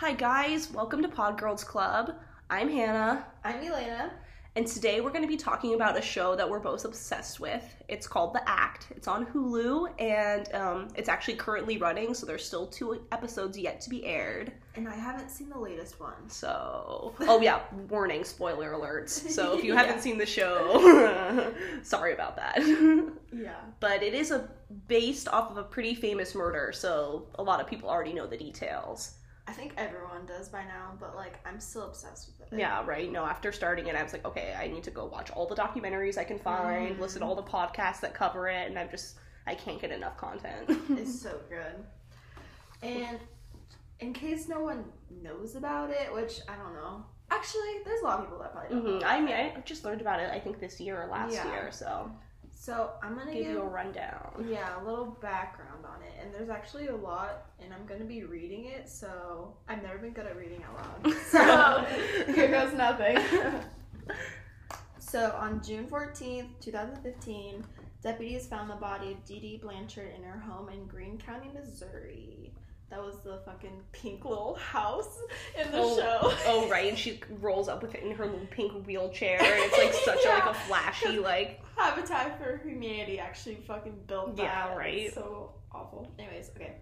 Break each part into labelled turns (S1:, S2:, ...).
S1: Hi, guys. Welcome to Pod Girls Club. I'm Hannah,
S2: I'm Laina.
S1: and today we're going to be talking about a show that we're both obsessed with. It's called The Act. It's on Hulu, and um, it's actually currently running, so there's still two episodes yet to be aired.
S2: And I haven't seen the latest one.
S1: So, oh yeah, warning, spoiler alerts. So if you haven't seen the show, sorry about that.
S2: Yeah.
S1: but it is a based off of a pretty famous murder, so a lot of people already know the details.
S2: I think everyone does by now, but like I'm still obsessed with it.
S1: Yeah, right. No, after starting it, I was like, okay, I need to go watch all the documentaries I can find,
S2: Mhm.
S1: listen to all the podcasts that cover it, and I'm just, I can't get enough content.
S2: It's so good. And in case no one knows about it, which I don't know. Actually, there's a lot of people that probably don't know.
S1: hmm I mean, I just learned about it, I think, this year or last
S2: Yeah.
S1: year, so
S2: So I'm gonna
S1: give
S2: give
S1: you a rundown.
S2: yeah a little background on it, and there's actually a lot, and I'm gonna be reading it. So I've never been good at reading out loud. So here goes nothing. so on June 14th, 2015, deputies found the body of Dee Dee Blanchard in her home in Greene County, Missouri. That was the fucking pink little house in the
S1: Oh,
S2: show.
S1: Oh, right, and she rolls up with it in her little pink wheelchair, and it's like such a, like a flashy, like,
S2: Habitat for Humanity actually fucking built that.
S1: Yeah, right.
S2: It's so awful. Anyways, okay.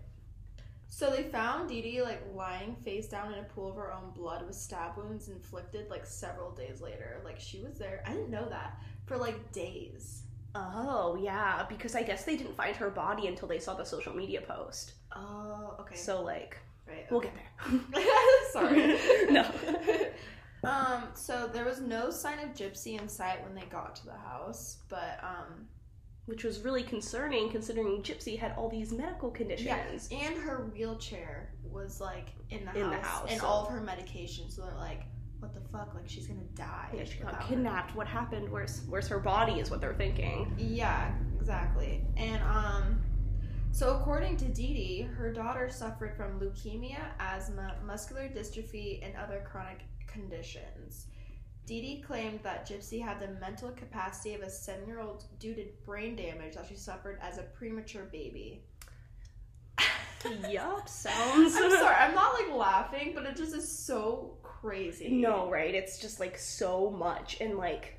S2: So they found Dee Dee like lying face down in a pool of her own blood with stab wounds inflicted like several days later. Like she was there. I didn't know that for like days.
S1: Oh, yeah, because I guess they didn't find her body until they saw the social media post.
S2: Oh, okay.
S1: So, like,
S2: right.
S1: we'll get there.
S2: Sorry.
S1: No.
S2: um. So there was no sign of Gypsy in sight when they got to the house, but um.
S1: which was really concerning considering Gypsy had all these medical conditions.
S2: And her wheelchair was like in the
S1: In the
S2: house,
S1: house,
S2: and
S1: so-
S2: all of her medication. So they're like, "What the fuck? Like she's gonna die."
S1: Yeah, she got
S2: without her."
S1: kidnapped. What happened? Where's where's her body? Is what they're thinking.
S2: Yeah, exactly. And um, so according to Dee Dee, her daughter suffered from leukemia, asthma, muscular dystrophy, and other chronic conditions. Dee Dee claimed that Gypsy had the mental capacity of a seven-year-old due to brain damage that she suffered as a premature baby.
S1: yup, sounds.
S2: I'm sorry, I'm not like laughing, but it just is so crazy.
S1: No, right? It's just like so much, and like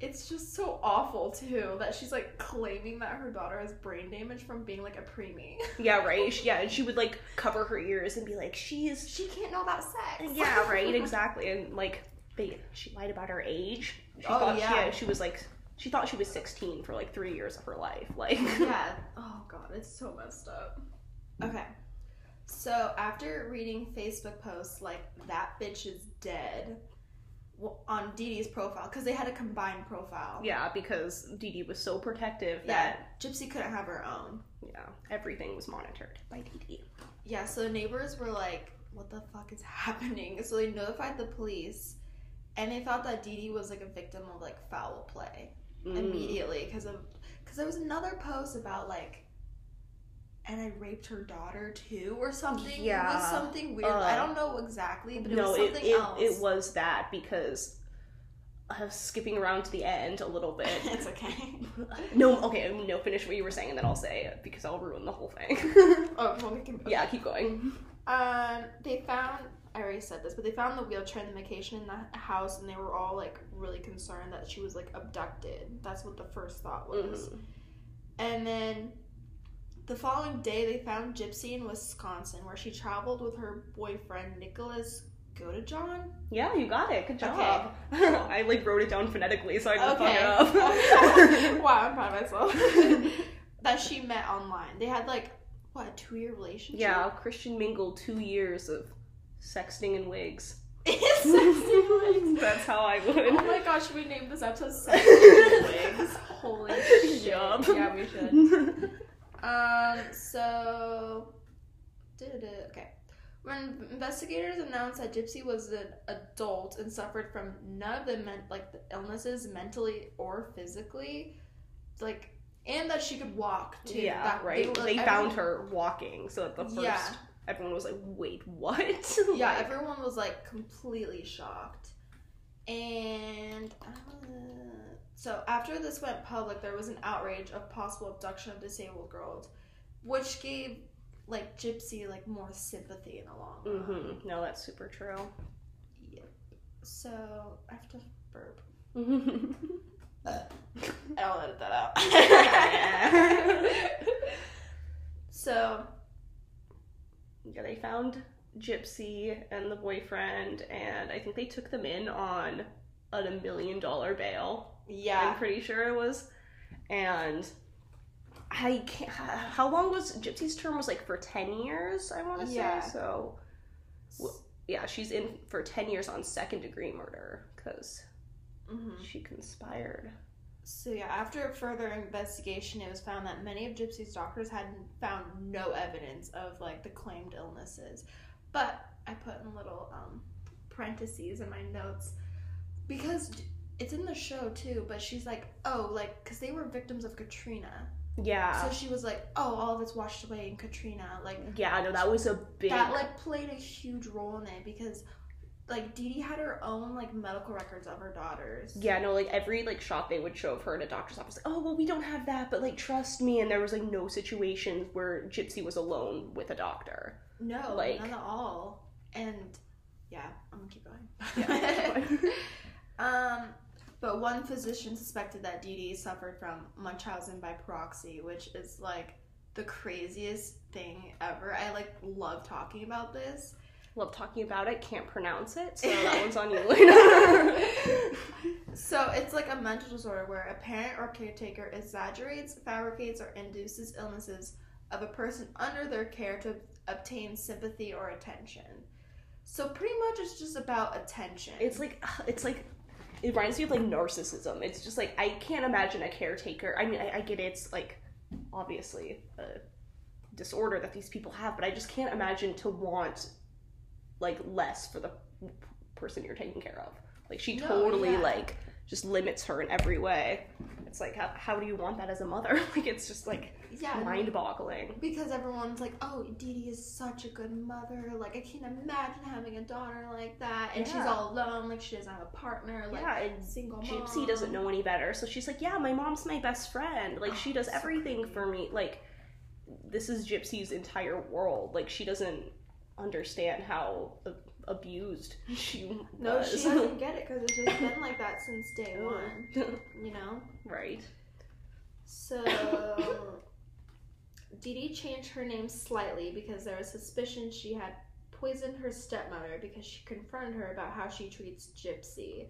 S2: It's just so awful too that she's like claiming that her daughter has brain damage from being like a preemie.
S1: yeah, right? She- Yeah, and she would like cover her ears and be like, "She's
S2: She can't know about sex.
S1: yeah, right, exactly." And like they, she lied about her age. She
S2: Oh,
S1: thought
S2: yeah.
S1: she, she was like she thought she was 16 for like three years of her life. Like
S2: yeah. Oh god, it's so messed up. Okay. So after reading Facebook posts like that bitch is dead on Dee Dee's profile because they had a combined profile.
S1: yeah, because Dee Dee was so protective
S2: Yeah.
S1: that
S2: Gypsy couldn't have her own.
S1: yeah, everything was monitored by Dee Dee.
S2: Yeah, so the neighbors were like, "What the fuck is happening?" So they notified the police, and they thought that Dee Dee was like a victim of like foul play
S1: Mm.
S2: immediately because of because there was another post about like, and I raped her daughter too or something.
S1: Yeah, it
S2: was something weird. I
S1: Uh,
S2: don't know exactly, but it
S1: no,
S2: was
S1: it,
S2: something
S1: it,
S2: else.
S1: it was that because I was skipping around to the end a little bit.
S2: it's okay.
S1: no, okay, no, finish what you were saying and then I'll say it because I'll ruin the whole thing.
S2: oh, well, we can.
S1: yeah, keep going.
S2: Um, they found. I already said this, but they found the wheelchair and the medication in the house, and they were all like really concerned that she was like abducted. That's what the first thought was.
S1: Mhm.
S2: And then the following day, they found Gypsy in Wisconsin, where she traveled with her boyfriend Nicholas Godejohn.
S1: Yeah, you got it. Good job. I like wrote it down phonetically so I didn't
S2: Okay.
S1: fuck it up.
S2: wow, I'm proud of myself. that she met online. They had like what a two year relationship.
S1: yeah, Christian mingled two years of sexting and wigs.
S2: Sexting
S1: That's how I would.
S2: Oh my gosh, should we name this episode Sexting and Wigs? Holy shit.
S1: Yup.
S2: Yeah, we should. Um, so. Okay. When investigators announced that Gypsy was an adult and suffered from none of the men- like the illnesses mentally or physically, like, and that she could walk too.
S1: yeah,
S2: that,
S1: right.
S2: were,
S1: They,
S2: like,
S1: found
S2: everyone-
S1: her walking, so at the first,
S2: Yeah.
S1: everyone was like, "Wait, what?"
S2: Yeah,
S1: Like,
S2: everyone was like completely shocked. And uh, so after this went public, there was an outrage of possible abduction of disabled girls, which gave like gypsy like more sympathy in the long run.
S1: Mm-hmm. No, that's super true.
S2: Yep. So I have to burp.
S1: mm-hmm.
S2: I'll edit that out. so
S1: yeah, they found Gypsy and the boyfriend, and I think they took them in on a million dollar bail. I'm pretty sure it was. And I can't. How long was Gypsy's term? Was like for ten years. I want to
S2: Yeah.
S1: say so. Well- Yeah, she's in for ten years on second degree murder because
S2: Mhm.
S1: she conspired.
S2: So yeah, after further investigation, it was found that many of Gypsy's doctors had found no evidence of like the claimed illnesses. But I put in little um, parentheses in my notes because it's in the show too. But she's like, oh, like because they were victims of Katrina,
S1: Yeah,
S2: so she was like, oh, all of it's washed away in Katrina. Like
S1: yeah. No, that was a big.
S2: that like played a huge role in it because like Dee Dee had her own like medical records of her daughters.
S1: Yeah, no, like every like shot they would show of her in a doctor's office, like, oh well, we don't have that, but like trust me. And there was like no situations where Gypsy was alone with a doctor.
S2: No,
S1: Like-
S2: none at all. And yeah, I'm gonna keep going.
S1: Yeah,
S2: um, but one physician suspected that Dee Dee suffered from Munchausen by proxy, which is like the craziest thing ever. I like love talking about this.
S1: Love talking about it, can't pronounce it, so that one's on you.
S2: So it's like a mental disorder where a parent or caretaker exaggerates, fabricates, or induces illnesses of a person under their care to obtain sympathy or attention. So pretty much it's just about attention.
S1: it's like it's like it reminds me of like narcissism. It's just like I can't imagine a caretaker. I mean, I, I get it's like obviously a disorder that these people have, but I just can't imagine to want like less for the person you're taking care of. Like she
S2: No,
S1: totally
S2: yeah.
S1: like just limits her in every way. It's like how, how do you want that as a mother? like it's just like
S2: yeah,
S1: mind boggling.
S2: because everyone's like, "Oh, Dee Dee is such a good mother. Like I can't imagine having a daughter like that, and she's all alone. Like she doesn't have a partner. Like
S1: yeah, and
S2: single
S1: Gypsy
S2: mom.
S1: doesn't know any better, so she's like, "Yeah, my mom's my best friend. Like she
S2: Oh,
S1: does
S2: so
S1: everything for me. Like this is Gypsy's entire world. Like she doesn't understand how abused she
S2: No,
S1: was.
S2: she doesn't get it because it's just been like that since day one. You know.
S1: right.
S2: So, Dee changed her name slightly because there was suspicion she had poisoned her stepmother because she confronted her about how she treats Gypsy.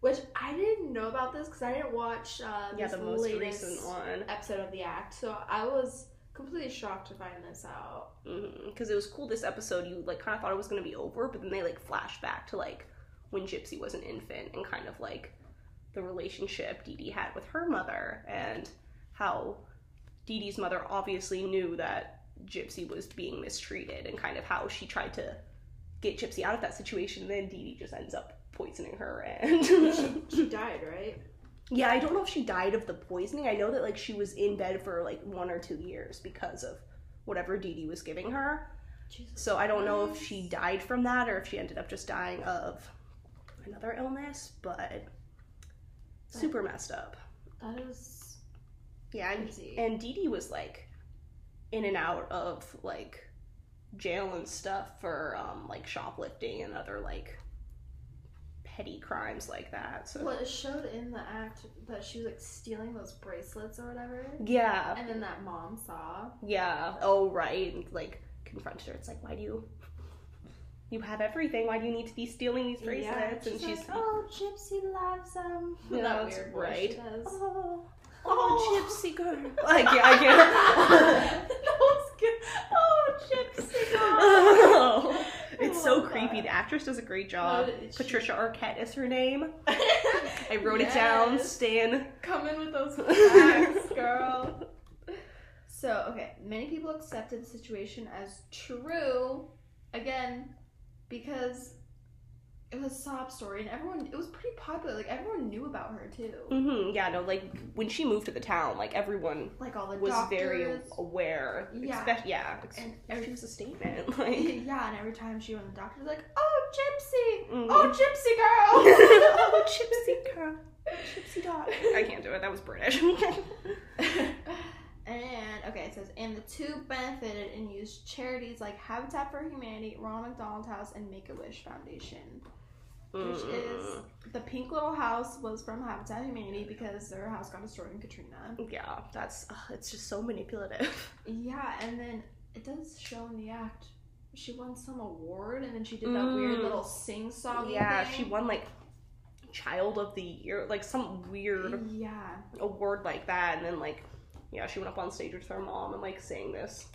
S2: Which I didn't know about this because I didn't watch uh,
S1: Yeah, the most
S2: latest
S1: recent one.
S2: episode of The Act, so I was completely shocked to find this out.
S1: Mm, because it was cool. This episode, you like kind of thought it was gonna be over, but then they like flash back to like when Gypsy was an infant and kind of like the relationship Dee Dee had with her mother and how Dee Dee's mother obviously knew that Gypsy was being mistreated and kind of how she tried to get Gypsy out of that situation. And then Dee Dee just ends up poisoning her and
S2: she, she died, right?
S1: Yeah, I don't know if she died of the poisoning. I know that like she was in bed for like one or two years because of whatever Dee Dee was giving her.
S2: Jesus
S1: So I don't know if she died from that or if she ended up just dying of another illness, but super messed up.
S2: That is
S1: Yeah, and,
S2: crazy.
S1: and Dee Dee was like in and out of like jail and stuff for um like shoplifting and other like petty crimes like that. So
S2: well, it showed in the act that she was like stealing those bracelets or whatever.
S1: yeah,
S2: And then that mom saw.
S1: yeah. Oh right, and like confronted her. It's like, why do you? You have everything. Why do you need to be stealing these bracelets? and she's
S2: like, oh, Gypsy loves them.
S1: Yeah,
S2: that
S1: that's
S2: weird
S1: right. oh,
S2: Oh.
S1: oh, gypsy girl. Like yeah, I get.
S2: that was good. Oh, Gypsy girl.
S1: Oh, it's so
S2: love
S1: creepy. The actress does a great job.
S2: No,
S1: Patricia Arquette is her name. I wrote it down.
S2: Yes.
S1: Stan.
S2: Come in with those facts, girl. So, okay, many people accepted the situation as true, again, because it was a sob story and everyone, it was pretty popular. Like, everyone knew about her, too.
S1: Mm-hmm. Yeah, no, like when she moved to the town, like everyone
S2: Like, all the
S1: was
S2: doctors.
S1: very aware.
S2: Yeah.
S1: Espec- yeah.
S2: And every,
S1: she was a statement. Like.
S2: yeah, and every time she went to the doctor, was like, oh, Gypsy!
S1: Mhm.
S2: Oh, Gypsy girl, oh,
S1: gypsy girl. Gypsy dog. I can't do it. That was British.
S2: and okay, it says, and the two benefited and used charities like Habitat for Humanity, Ronald McDonald House, and Make a Wish Foundation. Which is the pink little house was from Habitat Humanity because their house got destroyed in Katrina.
S1: yeah, that's ugh, it's just so manipulative.
S2: Yeah, and then it does show in the act. She won some award, and then she did that weird
S1: Mm.
S2: little sing song.
S1: yeah, she won like Child of the Year, like some weird
S2: Yeah.
S1: award like that, and then like yeah, she went up on stage with her mom and like sang this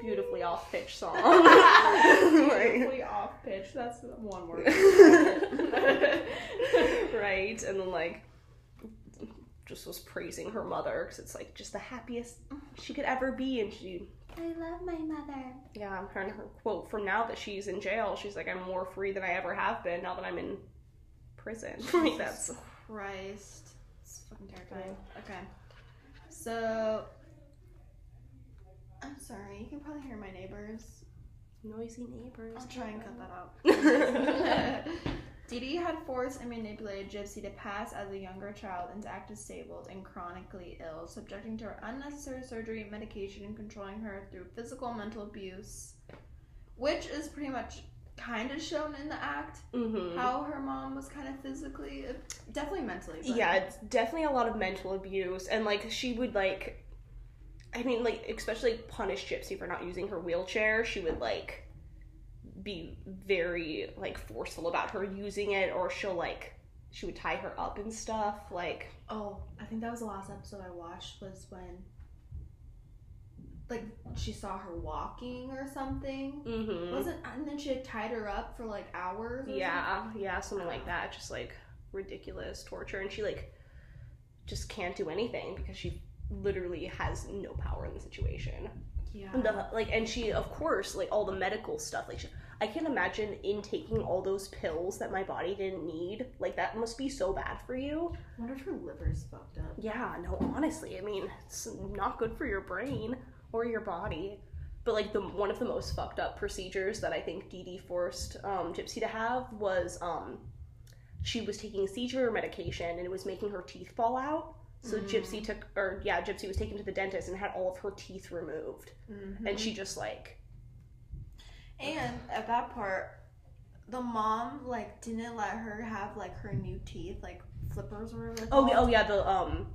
S1: beautifully off pitch song.
S2: Beautifully off pitch. That's one word.
S1: right, and then like just was praising her mother because it's like just the happiest she could ever be, and she
S2: I love my mother.
S1: yeah, her her quote from now that she's in jail, she's like I'm more free than I ever have been now that I'm in prison. like that's
S2: Christ. It's fucking terrifying. Mm. Okay. So. I'm sorry, you can probably hear my neighbors.
S1: noisy neighbors.
S2: I'll try and cut that out. Dee Dee had forced and manipulated Gypsy to pass as a younger child and to act disabled and chronically ill, subjecting her to her unnecessary surgery, medication, and controlling her through physical and mental abuse, which is pretty much kind of shown in the act.
S1: hmm
S2: How her mom was kind of physically, definitely mentally. But
S1: yeah it's definitely a lot of mental abuse and like she would like i mean like especially punish gypsy for not using her wheelchair she would like be very like forceful about her using it or she'll like she would tie her up and stuff like
S2: Oh, I think that was the last episode I watched was when, like, she saw her walking or something.
S1: mm-hmm.
S2: Wasn't and then she had tied her up for like hours. or
S1: yeah yeah something like that just like ridiculous torture and she like just can't do anything because she literally has no power in the situation?
S2: Yeah.
S1: And the, like and she of course like all the medical stuff like she, i can't imagine in taking all those pills that my body didn't need like that must be so bad for you
S2: I wonder if her liver's fucked up.
S1: yeah no honestly i mean it's not good for your brain or your body but like the one of the most fucked up procedures that i think Dee Dee forced um, gypsy to have was um she was taking seizure medication and it was making her teeth fall out so
S2: Mm.
S1: gypsy took or yeah gypsy was taken to the dentist and had all of her teeth removed
S2: Mm-hmm.
S1: and she just like
S2: and at that part, the mom like didn't let her have like her new teeth, like flippers or whatever.
S1: Oh yeah, oh yeah, the um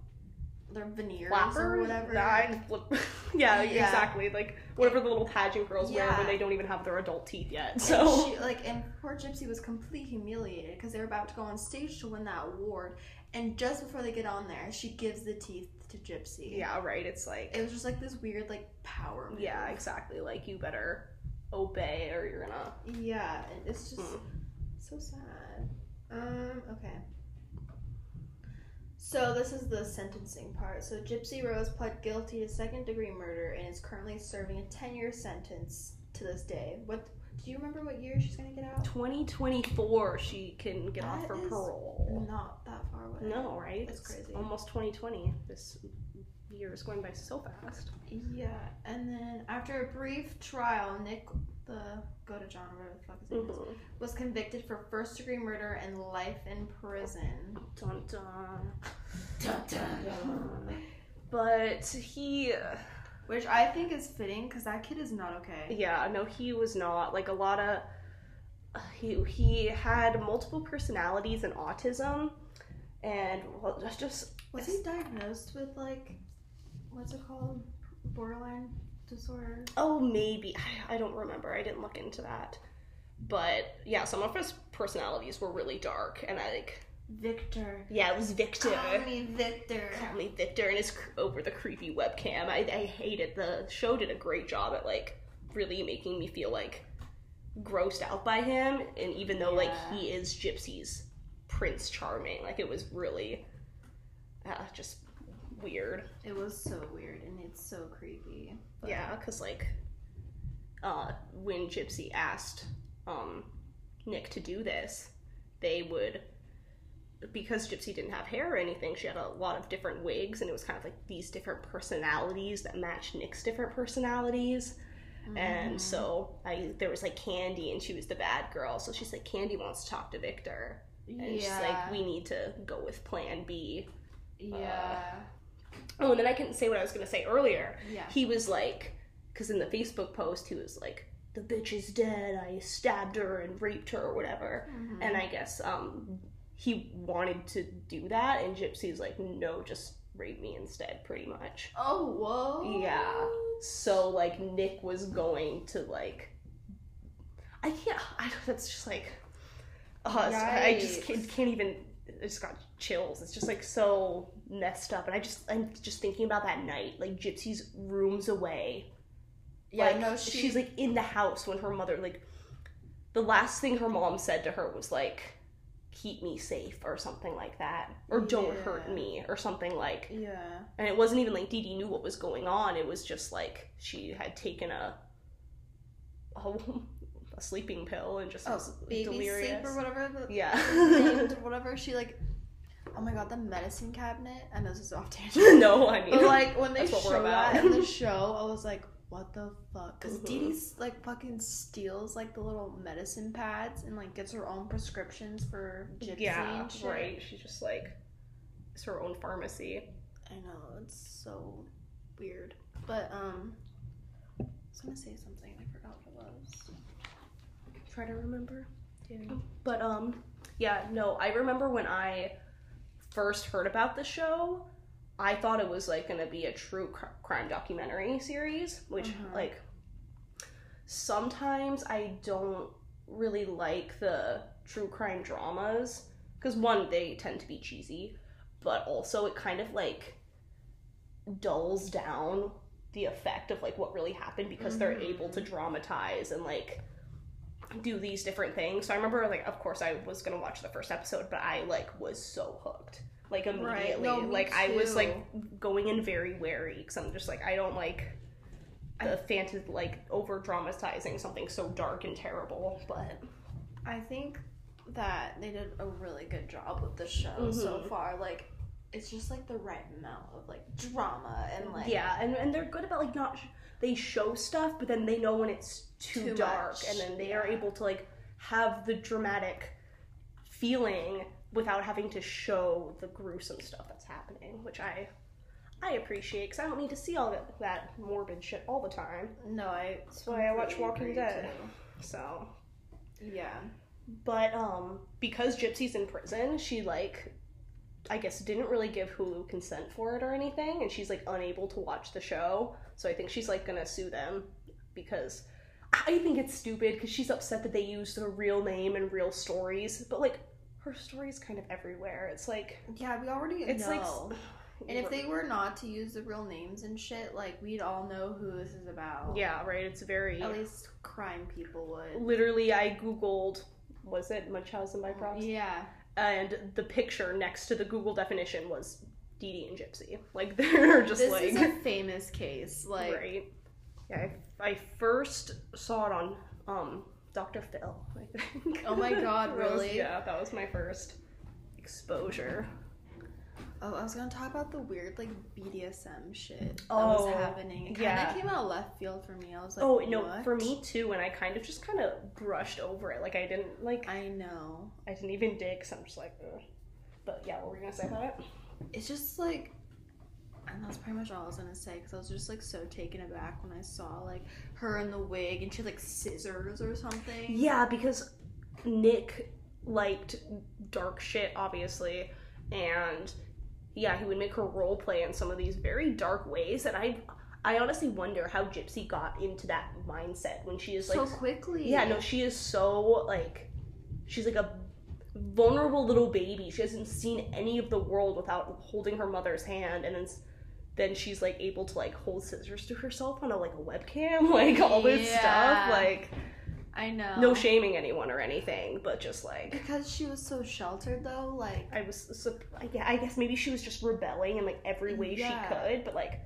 S2: They're veneers
S1: flappers
S2: or whatever.
S1: Flip- yeah,
S2: Yeah.
S1: exactly. Like whatever the little pageant girls wear when they don't even have their adult teeth yet.
S2: And
S1: So
S2: she, like, and poor Gypsy was completely humiliated because they were about to go on stage to win that award, and just before they get on there, she gives the teeth to Gypsy.
S1: yeah, right. It's like
S2: it was just like this weird like power. Move.
S1: yeah, exactly. Like you better obey or you're gonna.
S2: yeah, it's just
S1: Mm.
S2: so sad. Um. Okay. So this is the sentencing part. So Gypsy Rose pled guilty to second degree murder and is currently serving a ten year sentence to this day. What do you remember? What year she's gonna get out?
S1: 2024, she can get off
S2: That
S1: for
S2: is
S1: parole.
S2: Not that far away.
S1: No, right?
S2: That's
S1: It's
S2: crazy.
S1: Almost 2020. This year is going by so fast.
S2: Yeah, and then after a brief trial, Nick, the Godejohn, whatever the fuck his name is,
S1: Mhm.
S2: was convicted for first degree murder and life in prison.
S1: Dun dun. But he.
S2: Which I think is fitting because that kid is not okay.
S1: Yeah, no, he was not. Like a lot of he he had multiple personalities and autism, and well, that's just
S2: Was he diagnosed with like, what's it called, borderline disorder?
S1: oh maybe I, I don't remember. I didn't look into that, but yeah, some of his personalities were really dark, and I like
S2: Victor.
S1: yeah, it was Victor.
S2: Call me Victor.
S1: Call me Victor, and his cr- over the creepy webcam. I I hated the show did a great job at like really making me feel like grossed out by him, and even though like he is Gypsy's Prince Charming, like it was really uh, just weird.
S2: It was so weird and it's so creepy. But-
S1: Yeah, because like uh, when Gypsy asked um, Nick to do this, they would because Gypsy didn't have hair or anything. She had a lot of different wigs, and it was kind of like these different personalities that matched Nick's different personalities. And
S2: Mhm.
S1: so I there was like Candy, and she was the bad girl. So she's like, Candy wants to talk to Victor, and she's like, we need to go with Plan B.
S2: yeah.
S1: Oh, and then I can say what I was gonna say earlier.
S2: Yeah.
S1: He was like, because in the Facebook post, he was like, "The bitch is dead. I stabbed her and raped her or whatever."
S2: Mhm.
S1: And I guess um, he wanted to do that, and Gypsy's like, "No, just rape me instead." Pretty much.
S2: oh whoa.
S1: Yeah. So like Nick was going to like, I can't. I don't, that's just like, uh, I just can't, can't even. I just got chills. It's just like so messed up, and I just I'm just thinking about that night, like Gypsy's rooms away.
S2: Yeah.
S1: like,
S2: no, she,
S1: she's like in the house when her mother like, the last thing her mom said to her was like, "Keep me safe" or something like that, or "Don't hurt me" or something like
S2: Yeah.
S1: and it wasn't even like Dee Dee knew what was going on. It was just like she had taken a a, a sleeping pill and just
S2: Oh,
S1: was
S2: baby
S1: delirious.
S2: sleep or whatever the
S1: Yeah.
S2: named whatever. She like, oh my god, the medicine cabinet. I know this is off tangent.
S1: no, I mean,
S2: But like when they show that in the show, I was like, what the fuck? Because
S1: Mhm.
S2: Dee Dee like fucking steals like the little medicine pads and like gets her own prescriptions for Gypsy
S1: yeah,
S2: and shit.
S1: right. She's just like it's her own pharmacy.
S2: I know it's so weird, but um, I was gonna say something. I forgot what it was.
S1: Try to remember. But um, yeah, no, I remember when I first heard about the show, I thought it was like gonna be a true cr- crime documentary series, which
S2: Mhm.
S1: like sometimes I don't really like the true crime dramas because one, they tend to be cheesy, but also it kind of like dulls down the effect of like what really happened because they're
S2: Mhm.
S1: able to dramatize and like do these different things. So I remember like of course I was gonna watch the first episode, but I like was so hooked. Like
S2: Right.
S1: immediately.
S2: No, me
S1: like I was like going in very wary because I'm just like I don't like the fantasy like over dramatizing something so dark and terrible. But
S2: I think that they did a really good job with the show so
S1: Mhm.
S2: far. Like, it's just like the right amount of like drama and like
S1: yeah, and, and they're good about like not sh- they show stuff, but then they know when it's too,
S2: Too
S1: dark,
S2: much,
S1: and then they are able to like have the dramatic feeling without having to show the gruesome stuff that's happening, which I I appreciate because I don't need to see all that, that morbid shit all the time.
S2: No, I.
S1: That's why I watch Walking Dead.
S2: too.
S1: So,
S2: Yeah.
S1: but um, because Gypsy's in prison, she like. I guess didn't really give Hulu consent for it or anything, and she's like unable to watch the show. So I think she's like gonna sue them because I think it's stupid because she's upset that they used her real name and real stories, but like her story's kind of everywhere. It's like
S2: Yeah, we already
S1: it's
S2: know.
S1: like
S2: and if they were not to use the real names and shit, like we'd all know who this is about.
S1: yeah right, it's very
S2: At least crime people would.
S1: literally. I googled was it Munchausen by proxy,
S2: Yeah.
S1: and the picture next to the Google definition was Dee Dee and Gypsy. Like they're just
S2: this
S1: like
S2: is a famous case. Like
S1: right. Yeah, I, I first saw it on um Dr. Phil. I think.
S2: Oh my God,
S1: That was-
S2: really?
S1: yeah, that was my first exposure.
S2: Oh, I was gonna talk about the weird like BDSM shit that
S1: Oh,
S2: was happening. It kind of
S1: yeah.
S2: came out of left field for me. I was oh, like,
S1: oh no,
S2: what?
S1: for me too. And I kind of just kind of brushed over it. Like I didn't like
S2: I know.
S1: I didn't even dig. So I'm just like, Ugh. but yeah, what were you gonna say about it?
S2: It's just like, and that's pretty much all I was gonna say because I was just like so taken aback when I saw like her in the wig and she had like scissors or something.
S1: Yeah, because Nick liked dark shit, obviously, and yeah, he would make her role play in some of these very dark ways, and I, I honestly wonder how Gypsy got into that mindset when she is like,
S2: so quickly.
S1: yeah, no, she is so like, she's like a vulnerable little baby. She hasn't seen any of the world without holding her mother's hand, and then. S- Then she's like able to like hold scissors to herself on a like a webcam, like all this
S2: Yeah.
S1: stuff. Like
S2: I know.
S1: no shaming anyone or anything, but just like
S2: Because she was so sheltered though, like
S1: I was, sup- I I guess maybe she was just rebelling in like every way
S2: Yeah.
S1: she could, but like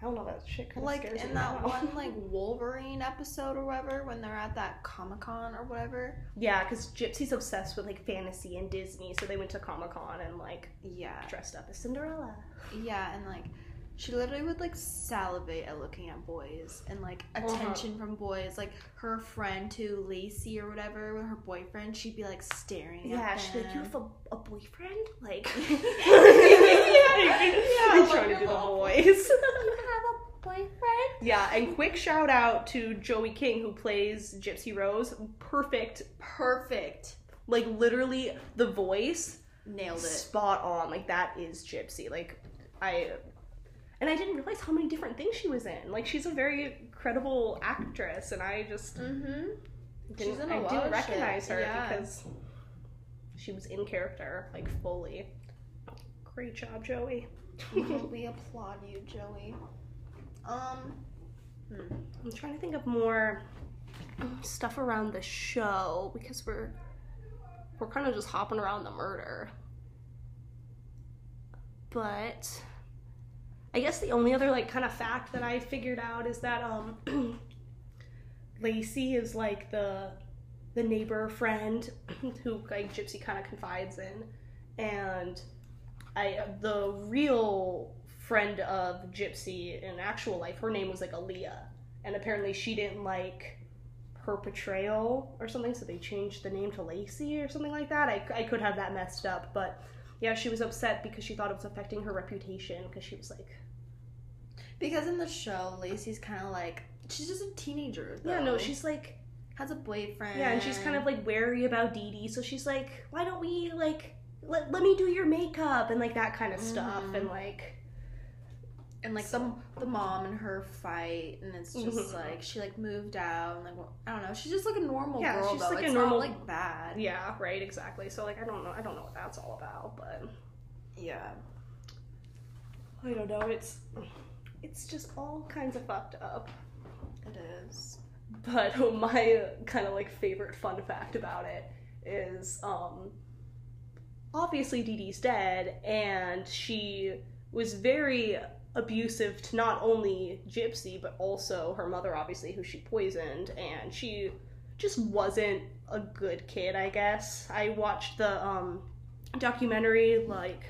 S1: I don't know that shit kind of
S2: like
S1: scares
S2: in
S1: me
S2: that
S1: now.
S2: one like Wolverine episode or whatever when they're at that Comic Con or whatever.
S1: yeah, because Gypsy's obsessed with like fantasy and Disney, so they went to Comic Con and like
S2: Yeah.
S1: dressed up as Cinderella.
S2: Yeah, and like She literally would like salivate at looking at boys and like
S1: Uh-huh.
S2: attention from boys. Like her friend to Lacey or whatever, with her boyfriend, she'd be like staring
S1: Yeah,
S2: at
S1: she's like, you have a, a boyfriend? Like,
S2: Yeah,
S1: He's
S2: like
S1: trying to do the voice.
S2: you have a boyfriend?
S1: yeah, and quick shout out to Joey King who plays Gypsy Rose. Perfect,
S2: Perfect.
S1: like literally the voice
S2: Nailed it.
S1: spot on. Like that is Gypsy. Like I, and I didn't realize how many different things she was in. Like she's a very credible actress, and I just
S2: Mm-hmm.
S1: didn't,
S2: She's in a
S1: I didn't recognize
S2: shit,
S1: her
S2: yeah.
S1: because she was in character like fully. Great job, Joey.
S2: we applaud you, Joey. Um. hmm.
S1: I'm trying to think of more stuff around the show because we're we're kind of just hopping around the murder. But I guess the only other like kind of fact that I figured out is that um Lacey is like the the neighbor friend who like Gypsy kind of confides in and I the real friend of Gypsy in actual life her name was like Aleah and apparently she didn't like her portrayal or something, so they changed the name to Lacey or something like that. I, I could have that messed up, but yeah, she was upset because she thought it was affecting her reputation because she was like,
S2: Because in the show, Lacey's kind of like she's just a teenager. Though.
S1: yeah, no, she's like,
S2: has a boyfriend.
S1: yeah, and she's kind of like wary about Dee Dee, so she's like, why don't we like let, let me do your makeup and like that kind of stuff,
S2: Mhm.
S1: and like,
S2: and like the the mom and her fight, and it's just
S1: Mhm.
S2: like she like moved out, and like well, I don't know, she's just like a normal
S1: Yeah,
S2: girl
S1: she's
S2: though.
S1: like a normal-
S2: like bad.
S1: yeah, right, exactly. So like, I don't know, I don't know what that's all about, but
S2: Yeah.
S1: I don't know. It's it's just all kinds of fucked up.
S2: It is.
S1: But my kind of like favorite fun fact about it is um obviously Dee Dee's dead and she was very abusive to not only Gypsy but also her mother obviously who she poisoned and she just wasn't a good kid, I guess. I watched the um documentary like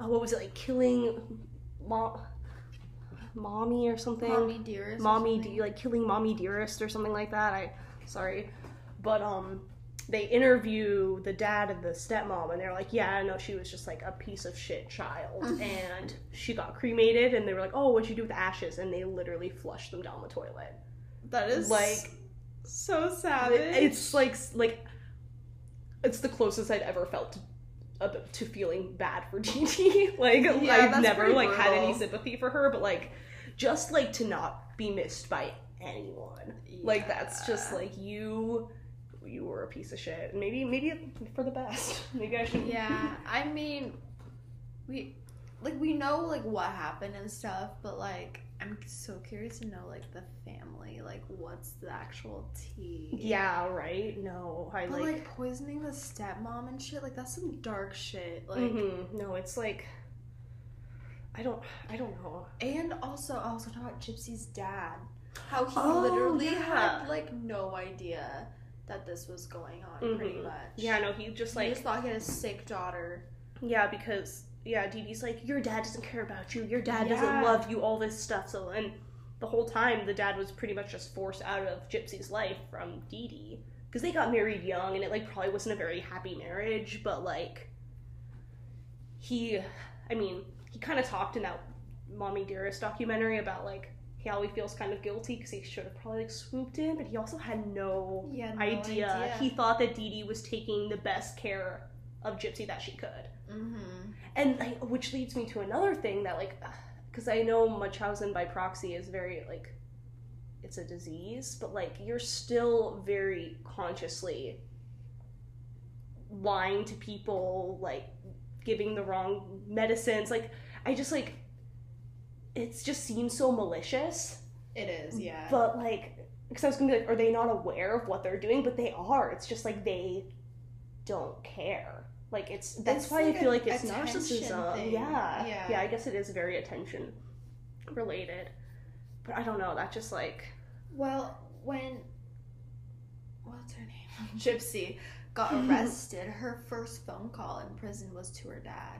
S1: oh, what was it like killing mom mommy or something
S2: Mommy dearest.
S1: mommy
S2: something.
S1: de- like killing mommy dearest or something like that i sorry but um they interview the dad and the stepmom and they're like yeah I know she was just like a piece of shit child
S2: Mhm.
S1: and she got cremated and they were like oh what'd you do with the ashes and they literally flushed them down the toilet
S2: That is
S1: like
S2: so savage.
S1: it's like like it's the closest i'd ever felt to, uh, to feeling bad for Dee. like
S2: Yeah,
S1: I've never like had any sympathy for her, but like just like to not be missed by anyone. Like that's just like you you were a piece of shit. Maybe maybe for the best. Maybe I should
S2: Yeah, I mean, we like we know like what happened and stuff, but like I'm so curious to know like the family, like what's the actual tea.
S1: Yeah, right? No, I
S2: But
S1: like,
S2: like, poisoning the stepmom and shit, like that's some dark shit. Like,
S1: mhm. no, it's like I don't I don't know.
S2: and also I was talking about Gypsy's dad, how he
S1: Oh,
S2: literally
S1: yeah.
S2: had like no idea that this was going on, pretty
S1: Mhm.
S2: much.
S1: Yeah, no, he just
S2: he
S1: like
S2: just thought he had a sick daughter.
S1: Yeah, because yeah, Dee Dee's like, your dad doesn't care about you. Your dad
S2: Yeah.
S1: doesn't love you. All this stuff. So, and the whole time, the dad was pretty much just forced out of Gypsy's life from Dee Dee because they got married young, and it like probably wasn't a very happy marriage. But like, he, I mean, he kind of talked in that "Mommy Dearest" documentary about like how he feels kind of guilty because he should have probably like swooped in, but he also had no
S2: no
S1: idea.
S2: idea.
S1: He thought that Dee Dee was taking the best care of Gypsy that she could
S2: Mm-hmm.
S1: and like, which leads me to another thing that like because i know munchausen by proxy is very like it's a disease but like you're still very consciously lying to people like giving the wrong medicines like i just like it just seems so malicious
S2: It is, yeah.
S1: but like because i was gonna be like are they not aware of what they're doing but they are it's just like they don't care like it's that's
S2: It's
S1: why
S2: like
S1: i feel like it's narcissism
S2: thing.
S1: yeah
S2: Yeah.
S1: yeah i guess it is very attention related but i don't know that just like
S2: Well, when what's her name? Gypsy got arrested, her first phone call in prison was to her dad.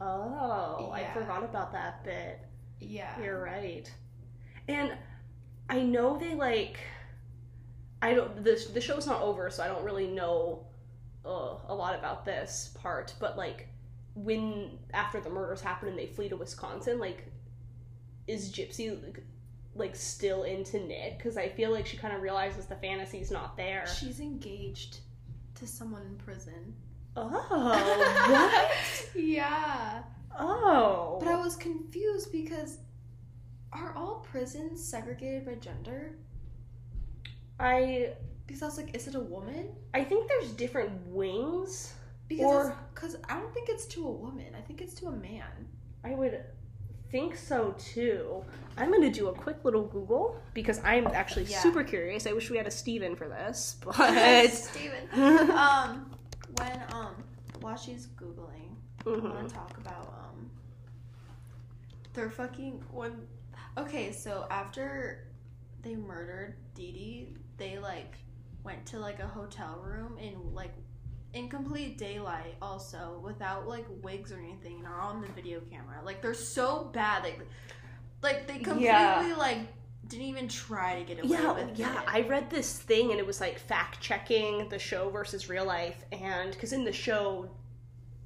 S1: Oh i forgot about that bit
S2: Yeah.
S1: You're right. And I know they like I don't the the show's not over, so I don't really know uh, a lot about this part, but like when after the murders happen and they flee to Wisconsin, like is Gypsy like, like still into Nick cuz I feel like she kind of realizes the fantasy's not there.
S2: She's engaged to someone in prison.
S1: Oh, what?
S2: yeah.
S1: Oh.
S2: But I was confused because are all prisons segregated by gender?
S1: I
S2: Because I was like, is it a woman?
S1: I think there's different wings.
S2: Because
S1: Or-
S2: because I don't think it's to a woman. I think it's to a man.
S1: I would think so too. I'm gonna do a quick little Google because I'm actually
S2: Yeah.
S1: super curious. I wish we had a Steven for this, but
S2: Steven. um, when um, while she's googling, I
S1: Mhm.
S2: want to talk about um, their fucking when. Okay, so after they murdered Dee Dee, they like went to like a hotel room in like in complete daylight also without like wigs or anything and are on the video camera like they're so bad like like they completely
S1: Yeah.
S2: like didn't even try to get away
S1: yeah,
S2: with
S1: yeah.
S2: it.
S1: I read this thing and it was like fact checking the show versus real life, and because in the show,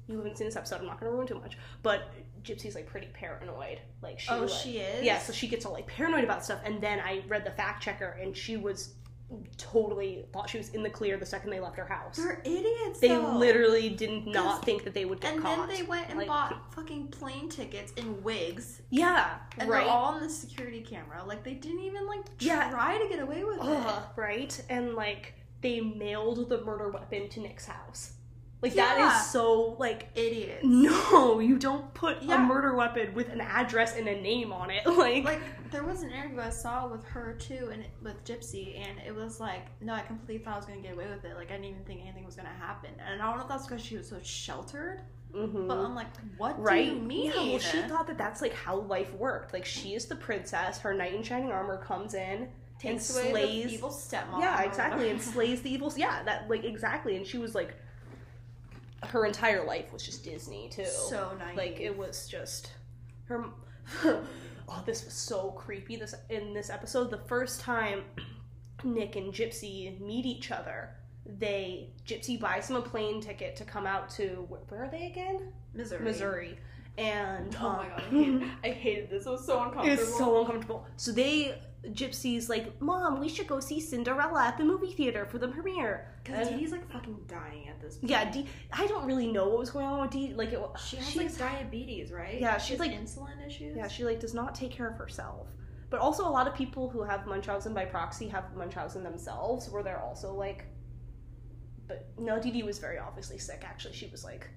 S1: you haven't seen this episode, I'm not gonna ruin too much, but Gypsy's like pretty paranoid. Like she,
S2: oh
S1: like-
S2: she is
S1: Yeah, so she gets all like paranoid about stuff, and then I read the fact checker, and she was totally thought she was in the clear the second they left her house.
S2: they're idiots
S1: They
S2: though.
S1: literally did not think that they would get
S2: and
S1: caught.
S2: And then they went and
S1: Like,
S2: bought fucking plane tickets in wigs
S1: Yeah,
S2: and
S1: right.
S2: they're all on the security camera like they didn't even like
S1: Yeah.
S2: try to get away with
S1: Ugh, right? And like they mailed the murder weapon to Nick's house. Like that
S2: Yeah.
S1: is so like
S2: it idiots
S1: no, you don't put
S2: Yeah.
S1: a murder weapon with an address and a name on it. Like,
S2: like there was an interview I saw with her too, and with Gypsy, and it was like, no, I completely thought I was gonna get away with it. Like I didn't even think anything was gonna happen, and I don't know if that's because she was so sheltered,
S1: mhm.
S2: but I'm like, what
S1: right?
S2: do you mean?
S1: Yeah, well, she thought that that's like how life worked. Like she is the princess. Her knight in shining armor comes in.
S2: takes
S1: and
S2: away
S1: slays-
S2: the evil stepmom.
S1: yeah, exactly, and slays the evil. Yeah, that like exactly. And she was like, her entire life was just Disney too.
S2: so nice.
S1: like it was just her oh this was so creepy this in this episode the first time nick and gypsy meet each other they gypsy buys him a plane ticket to come out to where, where are they again
S2: Missouri.
S1: missouri and
S2: Oh my
S1: um,
S2: god, I hated, I hated this. It was so uncomfortable.
S1: it's so uncomfortable so they gypsy's like mom we should go see cinderella at the movie theater for the premiere
S2: Because Dee Dee's like fucking dying at this point.
S1: yeah I don't really know what was going on with Dee. like it,
S2: She has
S1: she's-
S2: like diabetes, right?
S1: Yeah, she's,
S2: has
S1: like-
S2: insulin issues.
S1: Yeah, she like does not take care of herself. But also a lot of people who have Munchausen by proxy have Munchausen themselves, where they're also like. But no, Dee Dee was very obviously sick. Actually, she was like,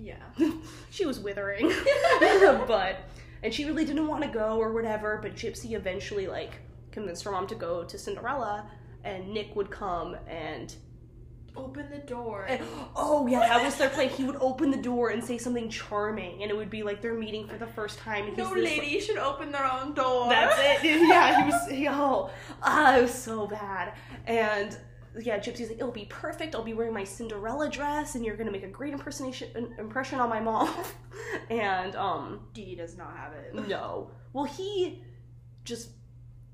S2: yeah.
S1: she was withering. but and she really didn't want to go or whatever. But Gypsy eventually like convinced her mom to go to Cinderella, and Nick would come and
S2: Open the door.
S1: and, oh yeah, that was their plan. He would open the door and say something charming, and it would be like they're meeting for the first time. And
S2: no lady should open their own door.
S1: That's it. Yeah, he was. He, oh, ah, it was so bad. And yeah, Gypsy's like, it'll be perfect. I'll be wearing my Cinderella dress, and you're gonna make a great impersonation impression on my mom. and um,
S2: Dee does not have it.
S1: no. Well, he just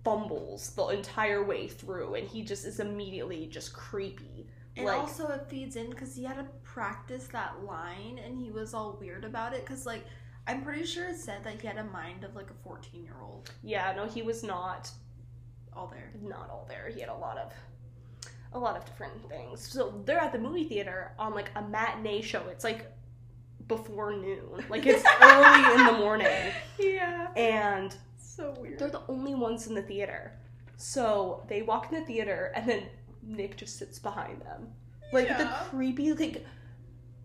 S1: fumbles the entire way through, and he just is immediately just creepy.
S2: And
S1: like,
S2: also, it feeds in because he had to practice that line, and he was all weird about it. Because, like, I'm pretty sure it said that he had a mind of like a 14 year old.
S1: yeah, no, he was not
S2: All there.
S1: not all there. He had a lot of a lot of different things. So they're at the movie theater on like a matinee show. It's like before noon. Like it's early in the morning.
S2: Yeah.
S1: And
S2: So weird.
S1: they're the only ones in the theater. So they walk in the theater and then Nick just sits behind them. Like the creepy like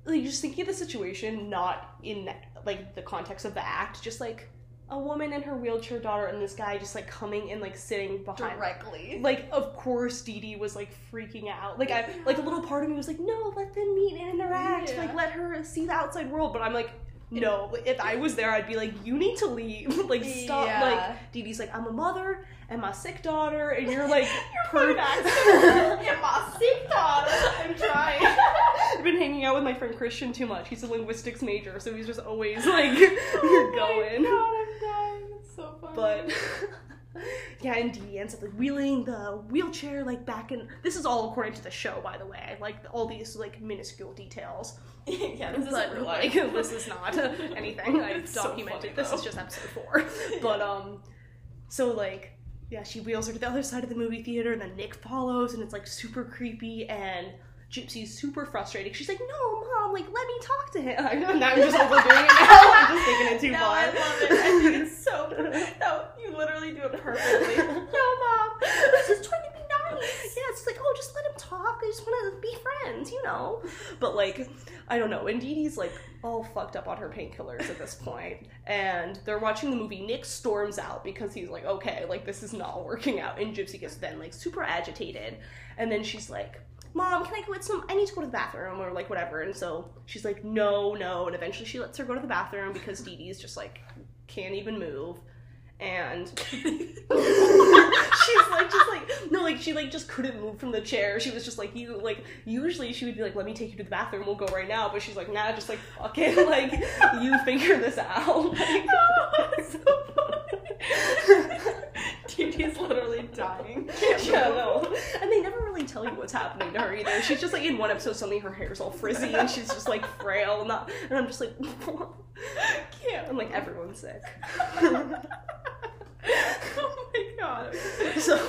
S1: like just thinking of the situation not in like the context of the act, just like a woman and her wheelchair daughter and this guy just like coming and like sitting behind
S2: Directly.
S1: like of course Dee Dee was like freaking out. Like I like a little part of me was like, no, let them meet and interact.
S2: Yeah.
S1: Like let her see the outside world. But I'm like, no. If I was there, I'd be like, you need to leave. like stop.
S2: Yeah.
S1: Like Dee Dee's like, I'm a mother and my sick daughter, and you're like,
S2: You're
S1: per-
S2: yeah, my sick daughter. I'm trying.
S1: I've been hanging out with my friend Christian too much. He's a linguistics major, so he's just always like
S2: Oh my
S1: going.
S2: God, I'm dying. It's so funny.
S1: but yeah, and Dee Dee ends up like wheeling the wheelchair like back in. This is all according to the show, by the way. Like all these like minuscule details.
S2: yeah, this
S1: but
S2: isn't
S1: like this is not anything I've
S2: so
S1: documented.
S2: funny,
S1: this is just episode four. But um, so like yeah, she wheels her to the other side of the movie theater, and then Nick follows, and it's like super creepy and. Gypsy's super frustrated. She's like, "No, mom, like let me talk to him." now I'm just overdoing it. Now I'm just taking it too
S2: no,
S1: far.
S2: I love it. I think it's so. No, you literally do it perfectly. no, mom, this is trying to be nice.
S1: Yeah, it's like, oh, just let him talk. I just want to be friends, you know. But like, I don't know. And Dee Dee's like all fucked up on her painkillers at this point, and they're watching the movie. Nick storms out because he's like, okay, like this is not working out, and Gypsy gets then like super agitated, and then she's like. Mom, can I go with some? I need to go to the bathroom or like whatever. And so she's like, no, no. And eventually she lets her go to the bathroom because Dee Dee's just like can't even move. And she's like just like no like she like just couldn't move from the chair she was just like you like usually she would be like let me take you to the bathroom we'll go right now but she's like nah just like fuck it like you figure this out
S2: Dee Dee's literally dying.
S1: yeah no and they never really tell you what's happening to her either she's just like in one episode suddenly her hair's all frizzy and she's just like frail and not and i'm just like
S2: Can't.
S1: i'm like everyone's sick
S2: oh my god.
S1: so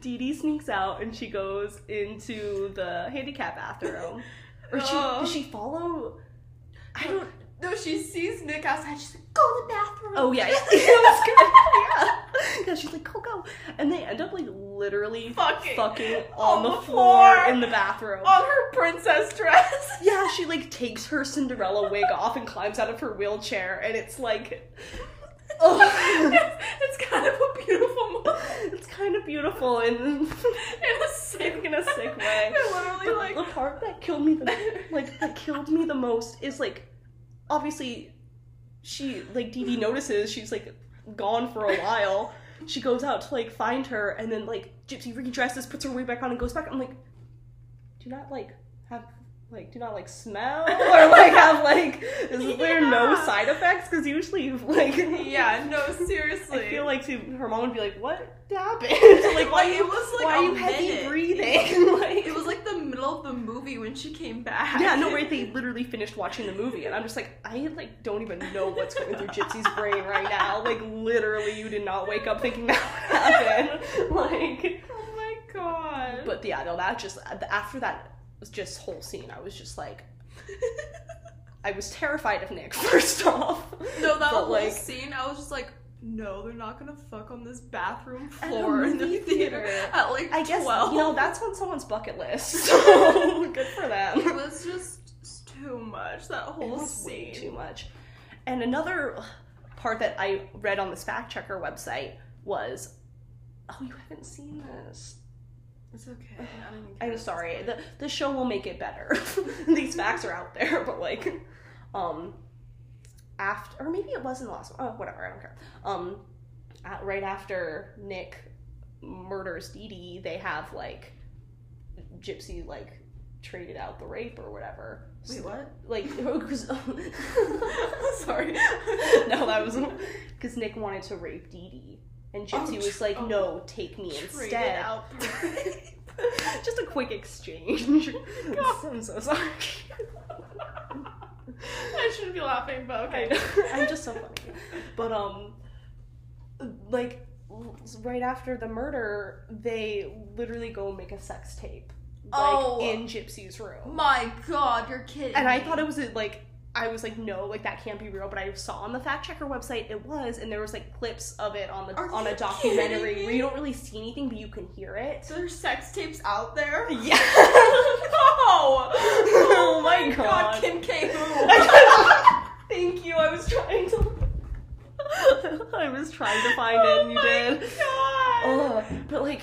S1: Dee Dee sneaks out and she goes into the handicap bathroom. Or she
S2: Oh.
S1: does she follow I don't
S2: No, she sees Nick outside. She's like, "Go to the bathroom."
S1: Oh yeah, yeah. That's good. yeah. yeah, she's like, go go. And they end up like literally
S2: Fucking
S1: fucking on,
S2: on
S1: the,
S2: the
S1: floor,
S2: floor.
S1: in the bathroom.
S2: on her princess dress.
S1: Yeah, she like takes her Cinderella wig off and climbs out of her wheelchair and it's like oh
S2: it's, it's kind of a beautiful moment.
S1: it's kind of beautiful and
S2: In a sick,
S1: in a sick way.
S2: It literally
S1: But
S2: like
S1: the part that killed me the like that killed me the most is like obviously she like Dee notices she's like gone for a while. She goes out to like find her and then like Gypsy redresses, puts her wig back on and goes back. I'm like, do not like have like do not like smell or like have like is there no side effects? Because usually like
S2: yeah, no, seriously.
S1: I feel like she, her mom would be like, "What happened? like, why
S2: Like,
S1: you
S2: it was, like,
S1: why you heavy breathing? like,
S2: it was like the middle of the movie when she came back.
S1: yeah, no, right? They literally finished watching the movie, and I'm just like, I like don't even know what's going through Gypsy's brain right now. Like, literally, you did not wake up thinking that would happen. like,
S2: Oh my god.
S1: but yeah, no, that just uh, after that was just whole scene, I was just like, I was terrified of Nick first off.
S2: no, that
S1: but,
S2: whole
S1: like-
S2: scene, I was just like, no, they're not gonna fuck on this bathroom floor in the theater
S1: theater.
S2: at like
S1: I guess
S2: 12.
S1: you know that's on someone's bucket list. So good for them.
S2: it was just too much. That whole
S1: was
S2: scene.
S1: way too much. And another part that I read on this fact checker website was, oh, you haven't seen this.
S2: It's okay. I don't even care
S1: I'm sorry. The the show will make it better. These facts are out there, but like, um, after or maybe it was in the last one. Oh, whatever. I don't care. Um, at, right after Nick murders Dee Dee, they have like Gypsy like traded out the rape or whatever.
S2: Wait, what?
S1: Like, because
S2: Sorry.
S1: no, that was because Nick wanted to rape Dee Dee, and Gypsy
S2: Oh,
S1: was like,
S2: oh.
S1: "No, take me instead."
S2: out
S1: Just a quick exchange. I'm so sorry.
S2: I shouldn't be laughing, but okay.
S1: I'm just so funny. But um, like right after the murder, they literally go make a sex tape, like
S2: Oh.
S1: in Gypsy's room.
S2: My god, you're kidding.
S1: And I
S2: me.
S1: thought it was like I was like, no, like that can't be real. But I saw on the fact checker website it was, and there was like clips of it on the
S2: Are
S1: on a documentary
S2: kidding
S1: where you don't really see anything, but you can hear it.
S2: So there's sex tapes out there?
S1: Yeah.
S2: no!
S1: Oh my God.
S2: Kim K.
S1: Thank you. I was trying to. I was trying to find it, and you oh did.
S2: Oh.
S1: But like,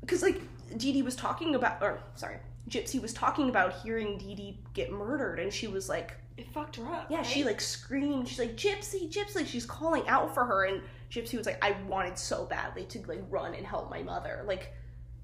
S1: because like Dee Dee was talking about, or sorry, Gypsy was talking about hearing Dee Dee get murdered, and she was like,
S2: It fucked her up.
S1: yeah, she like screamed. She's like, Gypsy, Gypsy. She's calling out for her, and Gypsy was like, I wanted so badly to like run and help my mother. Like,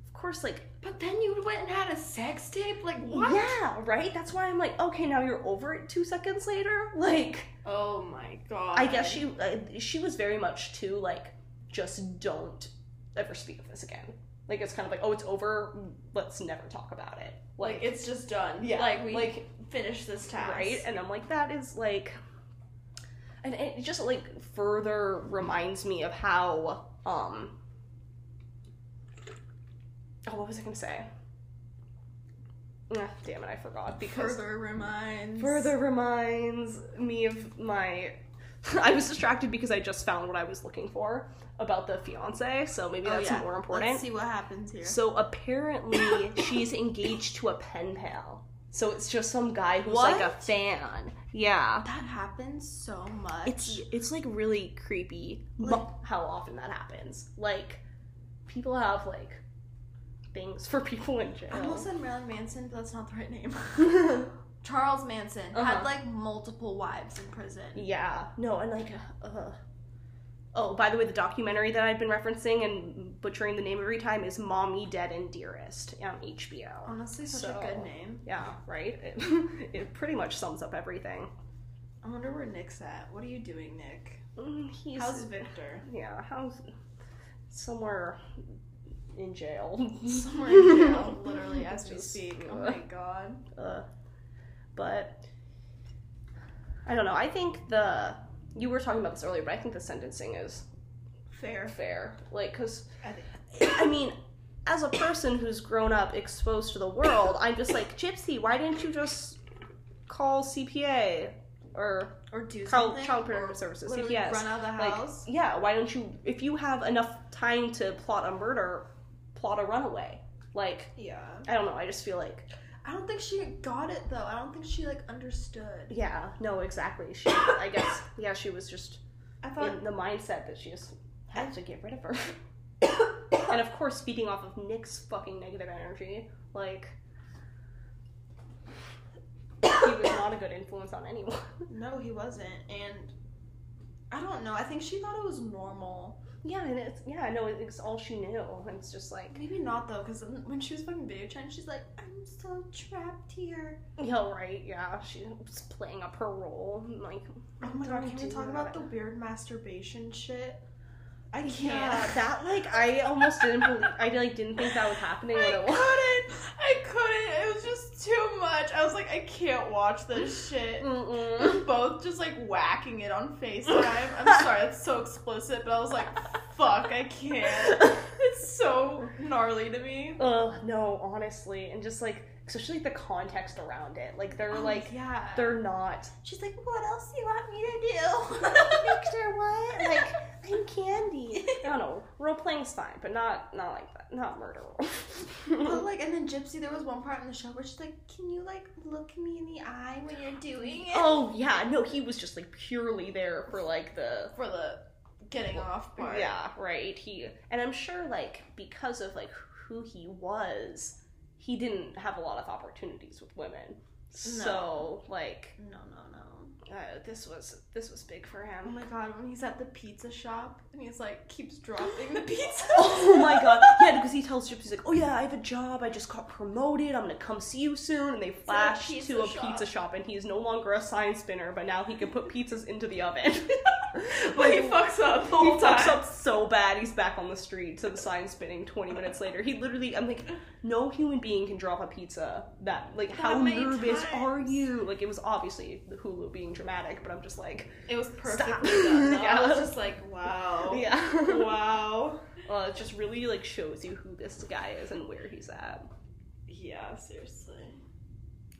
S1: of course, like
S2: But then you went and had a sex tape? Like, what?
S1: yeah, right. That's why I'm like, okay, now you're over it two seconds later. Like,
S2: Oh my god.
S1: I guess she uh, she was very much too like just don't ever speak of this again. Like it's kind of like oh it's over, let's never talk about it.
S2: like
S1: Like,
S2: it's just done.
S1: Yeah,
S2: Like we
S1: like-
S2: finish this task.
S1: right, and I'm like that is like, and it just like further reminds me of how um. Oh, what was I gonna say? Ah, damn it, I forgot because
S2: Further reminds.
S1: further reminds me of my I was distracted because I just found what I was looking for about the fiance, so maybe
S2: Oh,
S1: that's
S2: yeah.
S1: more important.
S2: Let's see what happens here.
S1: So apparently she's engaged to a pen pal. So it's just some guy who's like a fan. Yeah.
S2: that happens so much.
S1: It's it's like really creepy
S2: Like-
S1: mu- how often that happens. Like people have like things for people in jail.
S2: I almost said Marilyn Manson, but that's not the right name. Charles Manson
S1: Uh-huh.
S2: had like multiple wives in prison.
S1: Yeah. No, and like, uh, oh, by the way, the documentary that I've been referencing and butchering the name every time is "Mommy Dead and Dearest" on HBO.
S2: Honestly, such
S1: So-
S2: a good name.
S1: Yeah, right. It, it pretty much sums up everything.
S2: I wonder where Nick's at. What are you doing, Nick?
S1: Mm, He's
S2: How's Victor?
S1: yeah, how's somewhere in jail.
S2: Somewhere in jail, literally as we speak. Oh
S1: uh,
S2: my god.
S1: uh, but I don't know. I think the you were talking about this earlier, but I think the sentencing is
S2: Fair.
S1: fair. Like, because
S2: I.
S1: I mean, as a person who's grown up exposed to the world, I'm just like, Gypsy, why didn't you just call CPA or
S2: Or do
S1: Child-. Child Protective Services, CPS.
S2: Run out of the
S1: like, yeah, why don't you? If you have enough time to plot a murder, plot a runaway. Like,
S2: yeah.
S1: I don't know. I just feel like,
S2: I don't think she got it though. I don't think she like understood.
S1: yeah, no, exactly. She, I guess, yeah, she was just
S2: I thought
S1: in the mindset that she just had to get rid of her. and of course, feeding off of Nick's fucking negative energy, like. he was not a good influence on anyone.
S2: no, he wasn't, and I don't know. I think she thought it was normal.
S1: Yeah, and it's yeah, no, it's all she knew. And it's just like,
S2: Maybe not though, because when she was fucking video chatting, she's like, "I'm so trapped here."
S1: yeah, right, yeah, she was playing up her role. and, Like,
S2: Oh my god, can we talk about the weird masturbation shit? I can't.
S1: Yeah, that like I almost didn't believe. I like didn't think that was happening when
S2: I couldn't. I couldn't. It was just too much. I was like, I can't watch this shit.
S1: Mm-mm.
S2: We're both just like whacking it on FaceTime. I'm sorry, that's so explicit, but I was like, fuck, I can't. It's so gnarly to me.
S1: Ugh, no, honestly, and just like especially like, the context around it. Like they're
S2: Oh,
S1: like
S2: yeah.
S1: they're not.
S2: She's like, what else do you want me to do?
S1: Victor, what? Like I'm Candy. I don't know. Role playing's fine, but not not like that. Not murder role.
S2: But like, and then Gypsy, there was one part in the show where she's like, "Can you like look me in the eye when you're doing it?"
S1: oh yeah, no, he was just like purely there for like the
S2: for the getting off part.
S1: Yeah, right. He and I'm sure like because of like who he was, he didn't have a lot of opportunities with women. So like
S2: No, no, no.
S1: Uh, this was this was big for him.
S2: Oh my god, when he's at the pizza shop and he's like keeps dropping the pizza.
S1: Oh my god! Yeah, because he tells Gypsy like, "Oh yeah, I have a job. I just got promoted. I'm gonna come see you soon." And they flash to a
S2: shop.
S1: pizza shop, and he's no longer a sign spinner, but now he can put pizzas into the oven.
S2: But he fucks up the
S1: He fucks
S2: time.
S1: up so bad. He's back on the street to the sign spinning. Twenty minutes later, he literally. I'm like, no human being can drop a pizza that. Like, how
S2: That many
S1: nervous
S2: times.
S1: are you? Like, it was obviously the Hulu being dramatic, but I'm just like,
S2: It was perfectly done.
S1: Yeah.
S2: I was just like, wow.
S1: yeah,
S2: Wow.
S1: Uh, it just really like shows you who this guy is and where he's at.
S2: Yeah, seriously.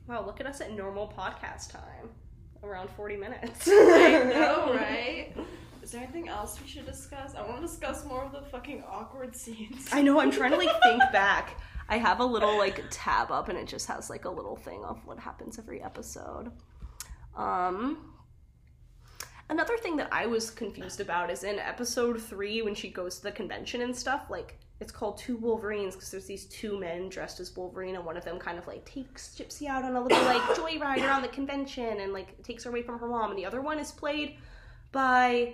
S1: Wow, look at us at normal podcast time. Around 40 minutes.
S2: I know, right? Is there anything else we should discuss? I want to discuss more of the fucking awkward scenes.
S1: I know, I'm trying to like think back. I have a little like tab up and it just has like a little thing of what happens every episode. Um Another thing that I was confused about is in episode 3 when she goes to the convention and stuff, like it's called Two Wolverines because there's these two men dressed as Wolverine and one of them kind of like takes Gypsy out on a little like joyride around the convention and like takes her away from her mom and the other one is played by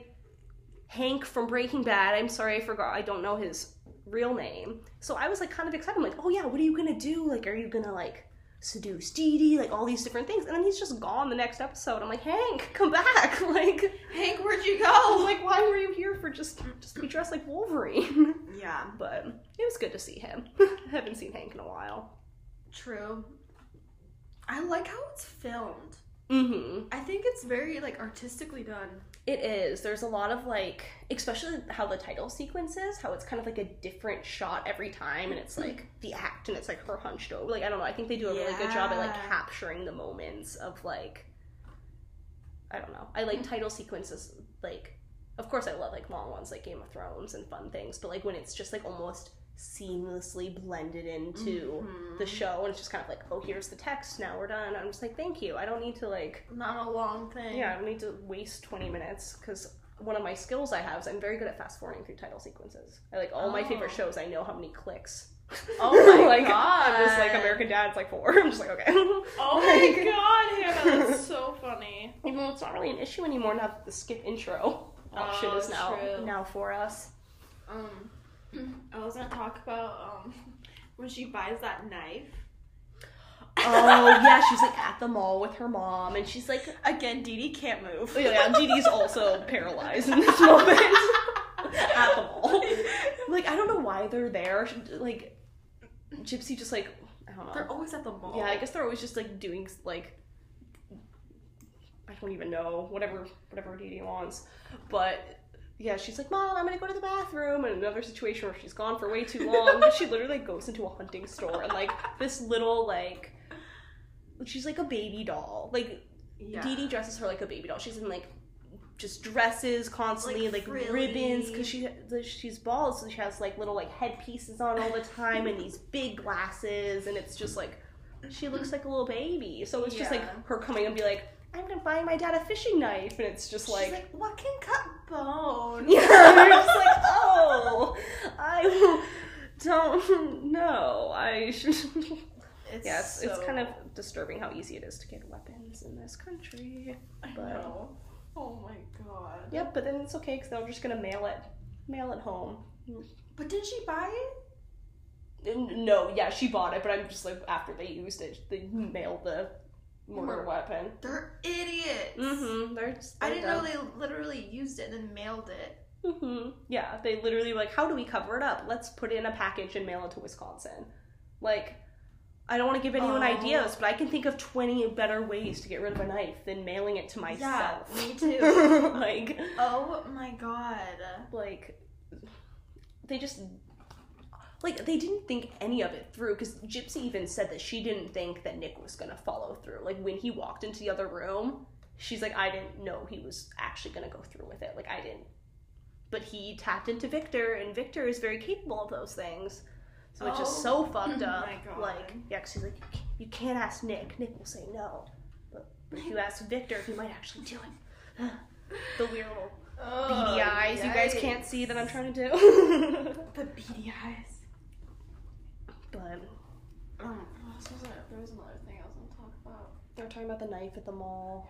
S1: Hank from Breaking Bad. I'm sorry, I forgot. I don't know his real name. So I was like kind of excited. I'm like, oh yeah, what are you gonna do? Like, are you gonna like seduce Dee Dee, like all these different things, and then he's just gone the next episode. I'm like, Hank, come back! Like,
S2: Hank, where'd you
S1: I'm
S2: go?
S1: like, why were you here for just just to be dressed like Wolverine?
S2: yeah,
S1: but it was good to see him. I haven't seen Hank in a while.
S2: true. I like how it's filmed.
S1: Mm-hmm.
S2: I think it's very like artistically done.
S1: It is. There's a lot of like, especially how the title sequence is, how it's kind of like a different shot every time, and it's hmm. like the act, and it's like her hunched over. Like I don't know. I think they do a really good job at like
S2: Yeah.
S1: capturing the moments of like, I don't know. I like hmm. title sequences. Like, of course, I love like long ones like Game of Thrones and fun things, but like when it's just like almost seamlessly blended into
S2: Mhm.
S1: the show, and it's just kind of like, oh, here's the text. Now we're done. I'm just like, thank you. I don't need to like.
S2: Not a long thing.
S1: Yeah, I don't need to waste 20 minutes because one of my skills I have is I'm very good at fast forwarding through title sequences. I like all my favorite
S2: Oh.
S1: shows, I know how many clicks.
S2: Oh my
S1: like,
S2: God.
S1: I'm just like American Dad's like four. I'm just like, okay.
S2: Oh my god, Hannah, that's so funny.
S1: Even though it's not really an issue anymore now that the skip intro option
S2: Oh,
S1: is now
S2: true.
S1: now for us.
S2: Um, I was gonna talk about um when she buys that knife.
S1: Oh yeah, she's like at the mall with her mom, and she's like,
S2: Again, Dee Dee can't move.
S1: oh, yeah, Dee Dee's also paralyzed in this moment at the mall. Like I don't know why they're there. Like Gypsy just like I don't know.
S2: They're always at the mall.
S1: Yeah, I guess they're always just like doing like I don't even know whatever whatever Dee Dee wants, but yeah, she's like, "Mom, I'm gonna go to the bathroom." And another situation where she's gone for way too long, she literally goes into a hunting store and like this little like she's like a baby doll. Like
S2: yeah.
S1: Dee Dee dresses her like a baby doll. She's in like just dresses constantly,
S2: Like,
S1: like, ribbons, because she she's bald, so she has like little like headpieces on all the time and these big glasses, and it's just like she looks like a little baby. So it's just like her coming and be like, "I'm gonna buy my dad a fishing knife," and it's just like.
S2: like, what can cut bone?
S1: yeah, you're just like, oh, I don't know. I should.
S2: It's
S1: yes, it's
S2: so-
S1: kind of disturbing how easy it is to get weapons in this country.
S2: I
S1: but-
S2: know. Oh my god.
S1: Yep, but then it's okay because they're just gonna mail it, mail it home.
S2: But didn't she buy it?
S1: No, yeah, she bought it, but I'm just like after they used it, they mailed the murder weapon.
S2: They're idiots.
S1: Mm-hmm. They're just,
S2: I didn't know they literally used it and then mailed it.
S1: Mm-hmm. Yeah, they literally were like, how do we cover it up? Let's put it in a package and mail it to Wisconsin. Like, I don't want to give anyone
S2: Oh.
S1: ideas, but I can think of twenty better ways to get rid of a knife than mailing it to myself.
S2: Yeah, me too.
S1: like,
S2: Oh my god.
S1: like they just like they didn't think any of it through because gypsy even said that she didn't think that nick was gonna follow through. Like when he walked into the other room she's like i didn't know he was actually gonna go through with it. Like i didn't. But he tapped into victor and victor is very capable of those things so it's just so fucked up. Like yeah 'cause he's like "You can't- you can't ask nick. Nick will say no. But, but if you ask victor he might actually do it. The weird little oh, beady eyes. You guys can't see that I'm trying to do.
S2: The beady eyes.
S1: But
S2: Um, what was it? There was another thing I was gonna talk about.
S1: they're talking about the knife at the mall.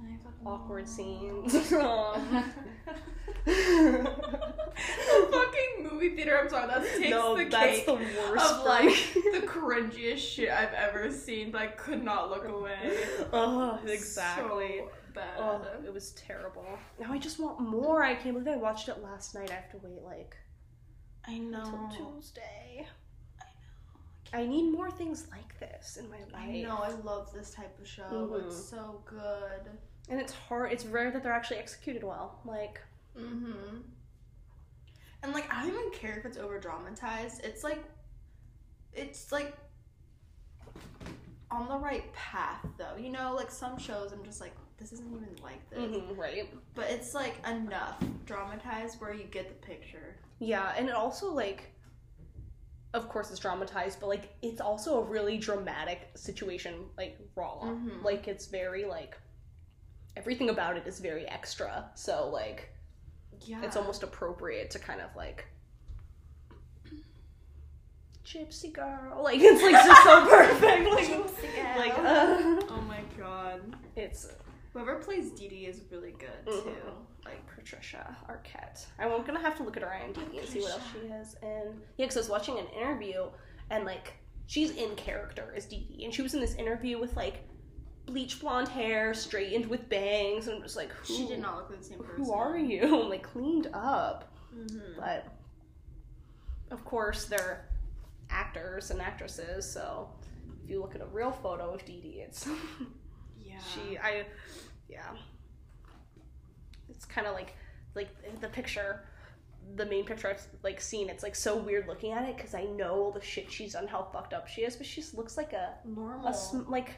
S2: Knife at the
S1: Awkward
S2: mall.
S1: scenes. Um,
S2: the fucking movie theater. I'm sorry, that takes
S1: no,
S2: the
S1: that's
S2: cake
S1: the worst.
S2: of like the cringiest shit I've ever seen, but I could not look away.
S1: oh, exactly.
S2: So bad.
S1: Oh, it was terrible. Now I just want more. I can't believe I watched it last night. I have to wait like
S2: I know.
S1: until Tuesday. I need more things like this in my life.
S2: I know. I love this type of show.
S1: Mhm.
S2: It's so good.
S1: And it's hard. It's rare that they're actually executed well. Like,
S2: Mm-hmm. And like, I don't even care if it's over dramatized. It's like, it's like on the right path, though. You know, like some shows, I'm just like, this isn't even like this.
S1: mhm, right?
S2: But it's like enough dramatized where you get the picture.
S1: Yeah, and it also like of course it's dramatized, but like it's also a really dramatic situation, like raw.
S2: Mhm.
S1: Like it's very like everything about it is very extra. So like
S2: Yeah.
S1: it's almost appropriate to kind of like Gypsy girl. Like it's like just so perfect. Like, like uh,
S2: Oh my god.
S1: it's
S2: Whoever plays Dee Dee is really good too.
S1: Mhm. Like Patricia Arquette. I'm gonna have to look at her IMDb and see what else she is. And yeah, because I was watching an interview and like she's in character as Dee Dee, and she was in this interview with like bleach blonde hair, straightened with bangs, and I'm just like, who,
S2: She did not look like the same person.
S1: Who are you? like cleaned up,
S2: Mhm.
S1: but of course they're actors and actresses, so if you look at a real photo of Dee Dee, it's
S2: Yeah.
S1: she I yeah it's kind of like like the picture the main picture I've like seen it's like so weird looking at it because I know all the shit she's done how fucked up she is but she just looks like a
S2: normal.
S1: a sm- like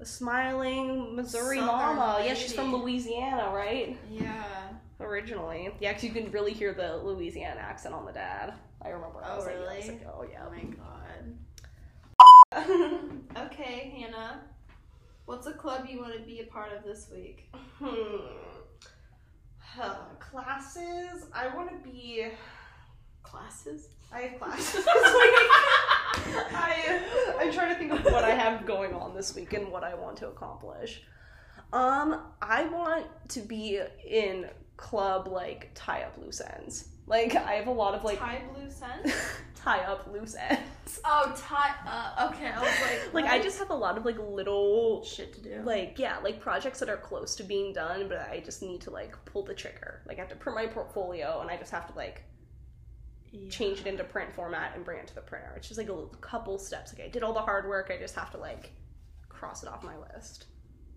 S1: a smiling Missouri
S2: Southern
S1: mama yeah she's from. Louisiana right
S2: yeah.
S1: originally yeah because you can really hear the Louisiana accent on the dad I remember I
S2: Oh,
S1: was like, I was
S2: really?
S1: like oh yeah
S2: Oh my god. okay, Hannah. What's a club you want to be a part of this week?
S1: Hmm. Huh, classes. I want to be.
S2: Classes.
S1: I have classes. I I'm trying to think of what I have going on this week and what I want to accomplish. Um, I want to be in club like tie up loose ends. Like I have a lot of like
S2: Tie loose scent.
S1: tie up loose ends.
S2: oh, tie. up. okay, I was like,
S1: Like I just have a lot of like little
S2: shit to do.
S1: like yeah like projects that are close to being done but i just need to like pull the trigger like i have to print my portfolio and i just have to like
S2: Yeah.
S1: change it into print format and bring it to the printer it's just like a couple steps like i did all the hard work i just have to like cross it off my list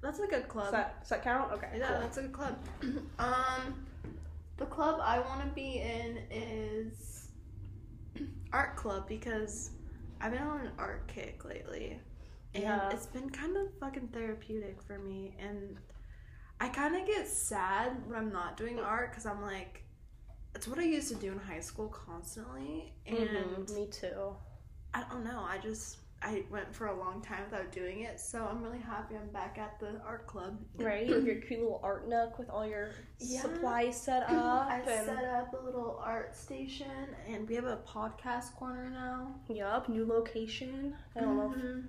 S2: That's a good club.
S1: does that, does that count okay
S2: Yeah,
S1: cool.
S2: that's a good club. um, the club I want to be in is art club because I've been on an art kick lately, and
S1: Yeah.
S2: it's been kind of fucking therapeutic for me. And I kind of get sad when I'm not doing art because I'm like, it's what I used to do in high school constantly, and
S1: Mhm, me too
S2: I don't know. I just I went for a long time without doing it, so I'm really happy I'm back at the art club.
S1: right have your cute little art nook with all your
S2: Yeah.
S1: supplies set up
S2: I
S1: and
S2: set up a little art station, and we have a podcast corner now.
S1: yup new location i don't know if.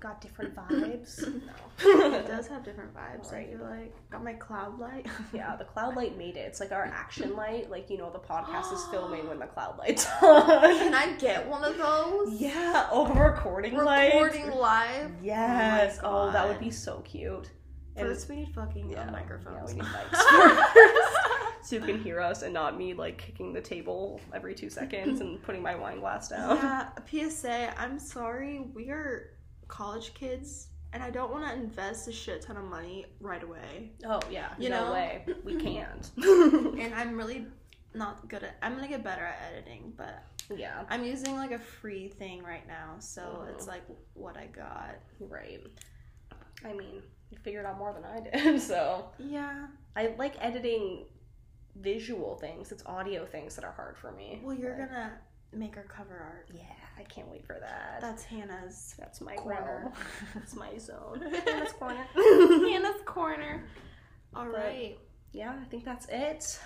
S1: Got different vibes
S2: It does have different vibes.
S1: Right.
S2: I feel like got my cloud light.
S1: Yeah, the cloud light made it. It's like our action light. Like, you know, the podcast is filming when the cloud light's on.
S2: Can I get one of those?
S1: Yeah, oh, the recording light.
S2: Recording live.
S1: Yes.
S2: Oh
S1: Oh, that would be so cute. And-
S2: First, we need fucking
S1: yeah,
S2: uh, microphones.
S1: Yeah, we need mics first. so you can hear us and not me like kicking the table every two seconds and putting my wine glass down.
S2: yeah. PSA. I'm sorry. We are college kids, and I don't want to invest a shit ton of money right away.
S1: Oh yeah.
S2: You
S1: no
S2: know?
S1: way. We can't.
S2: And I'm really not good at. I'm gonna get better at editing, but
S1: yeah.
S2: I'm using like a free thing right now, so
S1: Mhm.
S2: it's like what I got.
S1: Right. I mean, you figured out more than I did, so
S2: Yeah.
S1: I like editing visual things. It's audio things that are hard for me.
S2: Well, you're
S1: But-
S2: gonna make our cover art.
S1: Yeah, I can't wait for that.
S2: That's Hannah's
S1: That's my
S2: corner.
S1: That's my zone. Hannah's corner.
S2: Hannah's corner. All
S1: But-
S2: right.
S1: yeah, I think that's it.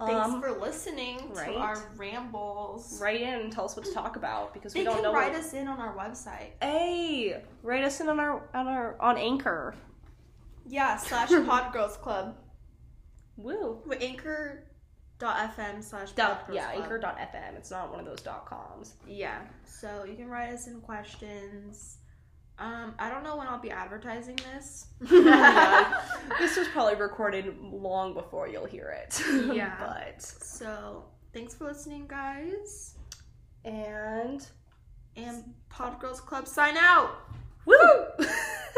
S2: Thanks
S1: Um,
S2: for listening
S1: right.
S2: to our rambles.
S1: write in and tell us what to talk about because we don't
S2: can
S1: know.
S2: write
S1: what-
S2: us in on our website.
S1: Hey, write us in on our on our on Anchor.
S2: Yeah, slash Podgirls Club.
S1: Woo.
S2: With anchor.fm slash
S1: Dot, yeah,
S2: Club.
S1: anchor.fm. It's not one of those dot coms.
S2: Yeah. So you can write us in questions. Um, I don't know when I'll be advertising this.
S1: Yeah, this was probably recorded long before you'll hear it.
S2: Yeah.
S1: but
S2: So thanks for listening, guys.
S1: and
S2: And pod girls Club sign out.
S1: woo.